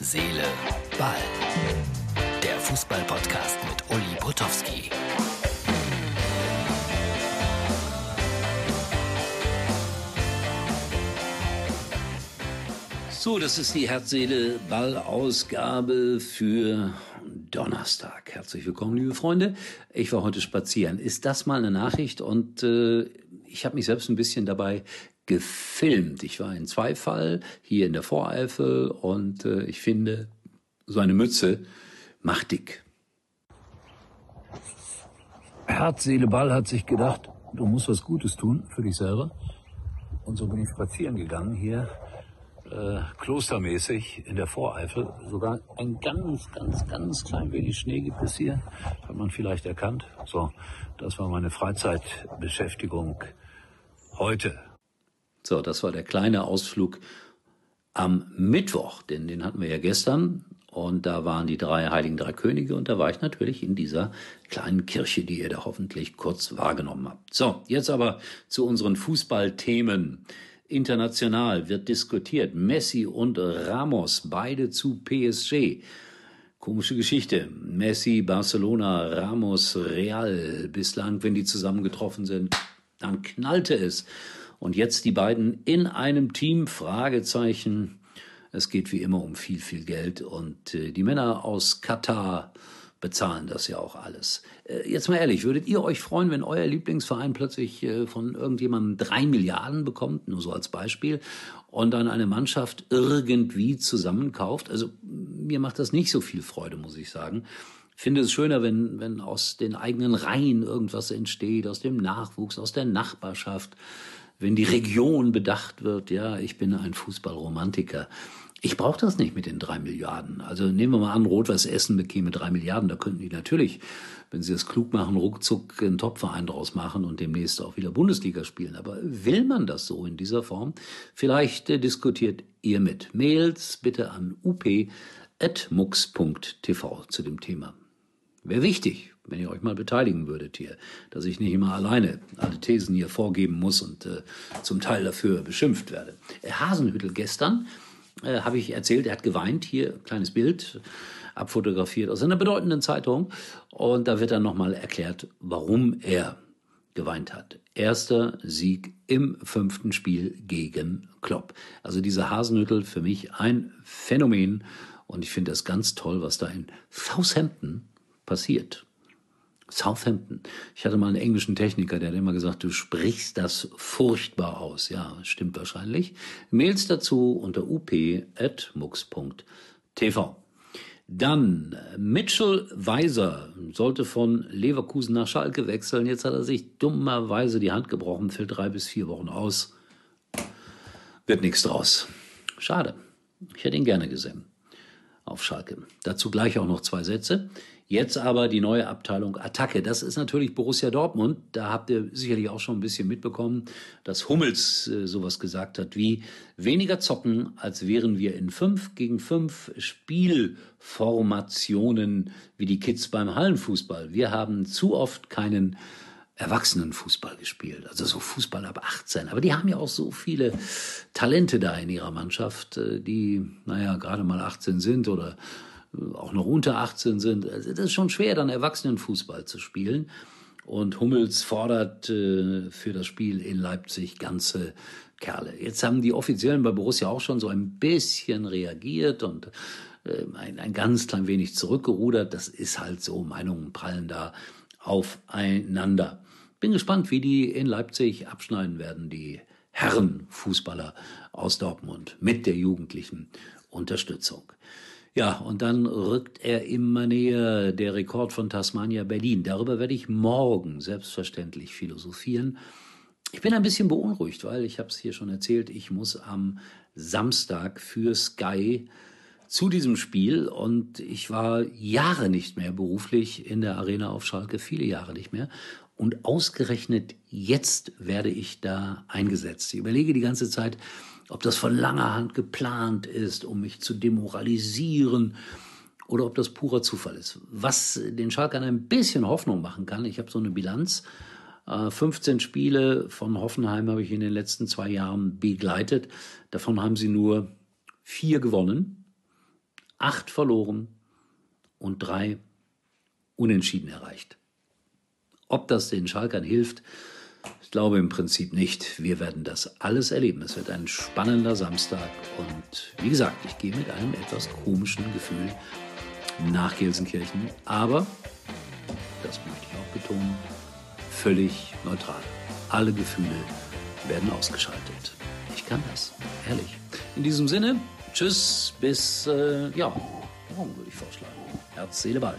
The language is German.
Seele, Ball. Der Fußball-Podcast mit Uli Potowski. So, das ist die Herz-Seele-Ball-Ausgabe für Donnerstag. Herzlich willkommen, liebe Freunde. Ich war heute spazieren. Ist das mal eine Nachricht? Und äh, ich habe mich selbst ein bisschen dabei gefilmt. Ich war in Zweifall hier in der Voreifel und äh, ich finde, so eine Mütze macht dick. Herz, Seele, Ball hat sich gedacht, du musst was Gutes tun für dich selber. Und so bin ich spazieren gegangen hier, äh, klostermäßig in der Voreifel. Sogar ein ganz, ganz, ganz klein wenig Schnee gibt es hier. Hat man vielleicht erkannt. So, das war meine Freizeitbeschäftigung heute. So, das war der kleine Ausflug am Mittwoch, denn den hatten wir ja gestern. Und da waren die drei Heiligen Drei Könige und da war ich natürlich in dieser kleinen Kirche, die ihr da hoffentlich kurz wahrgenommen habt. So, jetzt aber zu unseren Fußballthemen. International wird diskutiert. Messi und Ramos, beide zu PSG. Komische Geschichte. Messi, Barcelona, Ramos, Real. Bislang, wenn die zusammengetroffen sind, dann knallte es. Und jetzt die beiden in einem Team, Fragezeichen. Es geht wie immer um viel, viel Geld und äh, die Männer aus Katar bezahlen das ja auch alles. Äh, jetzt mal ehrlich, würdet ihr euch freuen, wenn euer Lieblingsverein plötzlich äh, von irgendjemandem drei Milliarden bekommt, nur so als Beispiel, und dann eine Mannschaft irgendwie zusammenkauft? Also mir macht das nicht so viel Freude, muss ich sagen. Finde es schöner, wenn, wenn aus den eigenen Reihen irgendwas entsteht, aus dem Nachwuchs, aus der Nachbarschaft wenn die Region bedacht wird, ja, ich bin ein Fußballromantiker. Ich brauche das nicht mit den drei Milliarden. Also nehmen wir mal an, Rot-Weiß Essen bekäme drei Milliarden. Da könnten die natürlich, wenn sie das klug machen, ruckzuck einen Topverein draus machen und demnächst auch wieder Bundesliga spielen. Aber will man das so in dieser Form? Vielleicht äh, diskutiert ihr mit. Mails bitte an up.mux.tv zu dem Thema. Wäre wichtig, wenn ihr euch mal beteiligen würdet hier, dass ich nicht immer alleine alle Thesen hier vorgeben muss und äh, zum Teil dafür beschimpft werde. Äh, Hasenhüttel gestern äh, habe ich erzählt, er hat geweint, hier kleines Bild abfotografiert aus einer bedeutenden Zeitung und da wird dann nochmal erklärt, warum er geweint hat. Erster Sieg im fünften Spiel gegen Klopp. Also dieser Hasenhüttel für mich ein Phänomen und ich finde das ganz toll, was da in Southampton passiert. Southampton. Ich hatte mal einen englischen Techniker, der hat immer gesagt, du sprichst das furchtbar aus. Ja, stimmt wahrscheinlich. Mails dazu unter up.mux.tv. Dann Mitchell Weiser sollte von Leverkusen nach Schalke wechseln. Jetzt hat er sich dummerweise die Hand gebrochen, fällt drei bis vier Wochen aus. Wird nichts draus. Schade. Ich hätte ihn gerne gesehen auf Schalke. Dazu gleich auch noch zwei Sätze. Jetzt aber die neue Abteilung Attacke. Das ist natürlich Borussia Dortmund. Da habt ihr sicherlich auch schon ein bisschen mitbekommen, dass Hummels äh, sowas gesagt hat wie weniger zocken, als wären wir in fünf gegen fünf Spielformationen wie die Kids beim Hallenfußball. Wir haben zu oft keinen Erwachsenenfußball gespielt, also so Fußball ab 18. Aber die haben ja auch so viele Talente da in ihrer Mannschaft, äh, die, naja, gerade mal 18 sind oder auch noch unter 18 sind. Also das ist schon schwer, dann Erwachsenenfußball zu spielen. Und Hummels fordert äh, für das Spiel in Leipzig ganze Kerle. Jetzt haben die Offiziellen bei Borussia auch schon so ein bisschen reagiert und äh, ein, ein ganz klein wenig zurückgerudert. Das ist halt so, Meinungen prallen da aufeinander. Bin gespannt, wie die in Leipzig abschneiden werden, die Herrenfußballer aus Dortmund mit der jugendlichen Unterstützung. Ja, und dann rückt er immer näher, der Rekord von Tasmania Berlin. Darüber werde ich morgen selbstverständlich philosophieren. Ich bin ein bisschen beunruhigt, weil ich habe es hier schon erzählt, ich muss am Samstag für Sky zu diesem Spiel und ich war Jahre nicht mehr beruflich in der Arena auf Schalke, viele Jahre nicht mehr. Und ausgerechnet jetzt werde ich da eingesetzt. Ich überlege die ganze Zeit, ob das von langer Hand geplant ist, um mich zu demoralisieren oder ob das purer Zufall ist. Was den Schalkern ein bisschen Hoffnung machen kann, ich habe so eine Bilanz, 15 äh, Spiele von Hoffenheim habe ich in den letzten zwei Jahren begleitet. Davon haben sie nur vier gewonnen acht verloren und drei Unentschieden erreicht. Ob das den Schalkern hilft, ich glaube im Prinzip nicht. Wir werden das alles erleben. Es wird ein spannender Samstag und wie gesagt, ich gehe mit einem etwas komischen Gefühl nach Gelsenkirchen, aber, das möchte ich auch betonen, völlig neutral. Alle Gefühle werden ausgeschaltet. Ich kann das, ehrlich. In diesem Sinne, tschüss, bis, äh, ja, morgen würde ich vorschlagen. Herz, Seele, Ball.